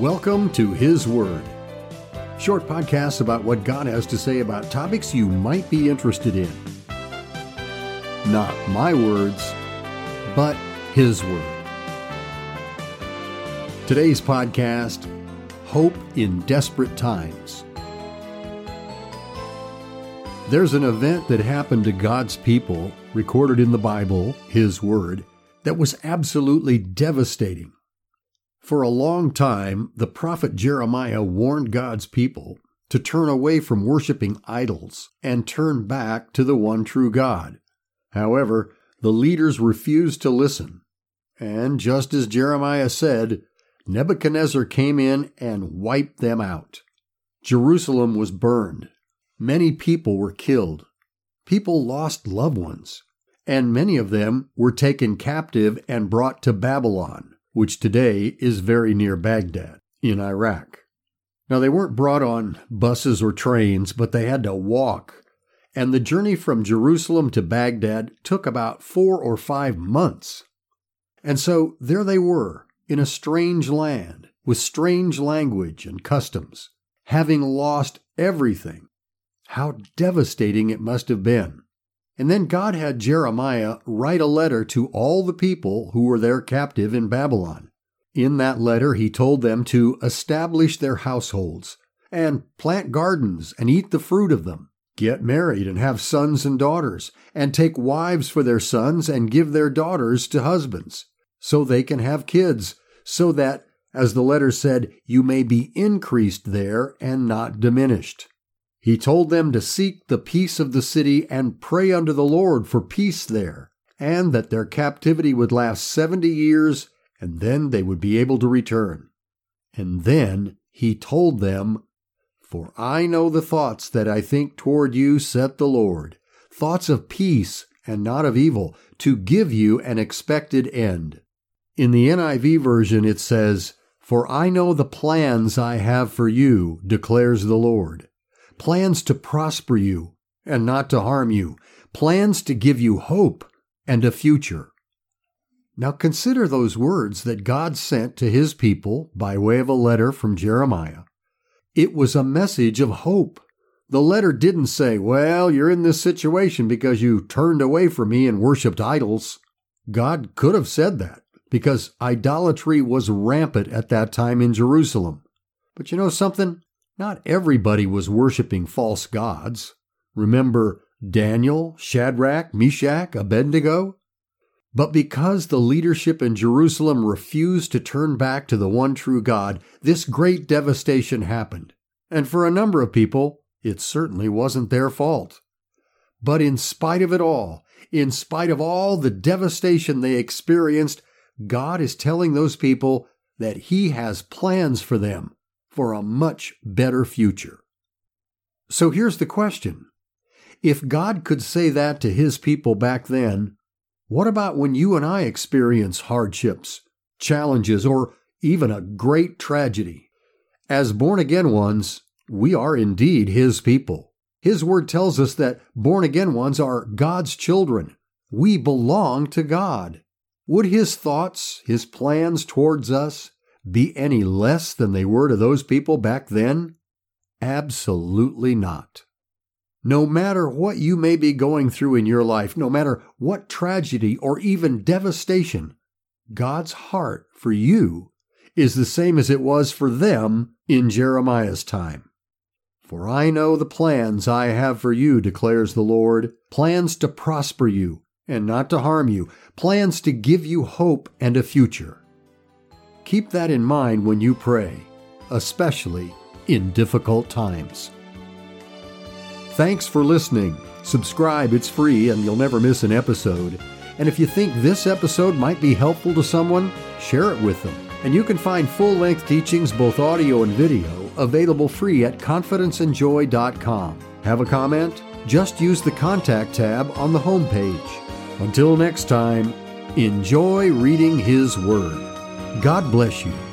Welcome to His Word. Short podcasts about what God has to say about topics you might be interested in. Not my words, but His Word. Today's podcast Hope in Desperate Times. There's an event that happened to God's people, recorded in the Bible, His Word, that was absolutely devastating. For a long time, the prophet Jeremiah warned God's people to turn away from worshiping idols and turn back to the one true God. However, the leaders refused to listen. And just as Jeremiah said, Nebuchadnezzar came in and wiped them out. Jerusalem was burned. Many people were killed. People lost loved ones. And many of them were taken captive and brought to Babylon, which today is very near Baghdad in Iraq. Now, they weren't brought on buses or trains, but they had to walk. And the journey from Jerusalem to Baghdad took about four or five months. And so there they were, in a strange land, with strange language and customs, having lost everything. How devastating it must have been. And then God had Jeremiah write a letter to all the people who were there captive in Babylon. In that letter, he told them to establish their households and plant gardens and eat the fruit of them, get married and have sons and daughters, and take wives for their sons and give their daughters to husbands, so they can have kids, so that, as the letter said, you may be increased there and not diminished. He told them to seek the peace of the city and pray unto the Lord for peace there, and that their captivity would last seventy years, and then they would be able to return. And then he told them, For I know the thoughts that I think toward you, saith the Lord, thoughts of peace and not of evil, to give you an expected end. In the NIV version, it says, For I know the plans I have for you, declares the Lord plans to prosper you and not to harm you, plans to give you hope and a future. Now consider those words that God sent to his people by way of a letter from Jeremiah. It was a message of hope. The letter didn't say, Well, you're in this situation because you turned away from me and worshiped idols. God could have said that because idolatry was rampant at that time in Jerusalem. But you know something? Not everybody was worshiping false gods. Remember Daniel, Shadrach, Meshach, Abednego? But because the leadership in Jerusalem refused to turn back to the one true God, this great devastation happened. And for a number of people, it certainly wasn't their fault. But in spite of it all, in spite of all the devastation they experienced, God is telling those people that He has plans for them for a much better future. So here's the question If God could say that to his people back then, what about when you and I experience hardships, challenges, or even a great tragedy? As born again ones, we are indeed his people. His word tells us that born again ones are God's children. We belong to God. Would his thoughts, his plans towards us, be any less than they were to those people back then? Absolutely not. No matter what you may be going through in your life, no matter what tragedy or even devastation, God's heart for you is the same as it was for them in Jeremiah's time. For I know the plans I have for you, declares the Lord plans to prosper you and not to harm you, plans to give you hope and a future. Keep that in mind when you pray, especially in difficult times. Thanks for listening. Subscribe, it's free and you'll never miss an episode. And if you think this episode might be helpful to someone, share it with them. And you can find full length teachings, both audio and video, available free at confidenceandjoy.com. Have a comment? Just use the contact tab on the homepage. Until next time, enjoy reading His Word. God bless you.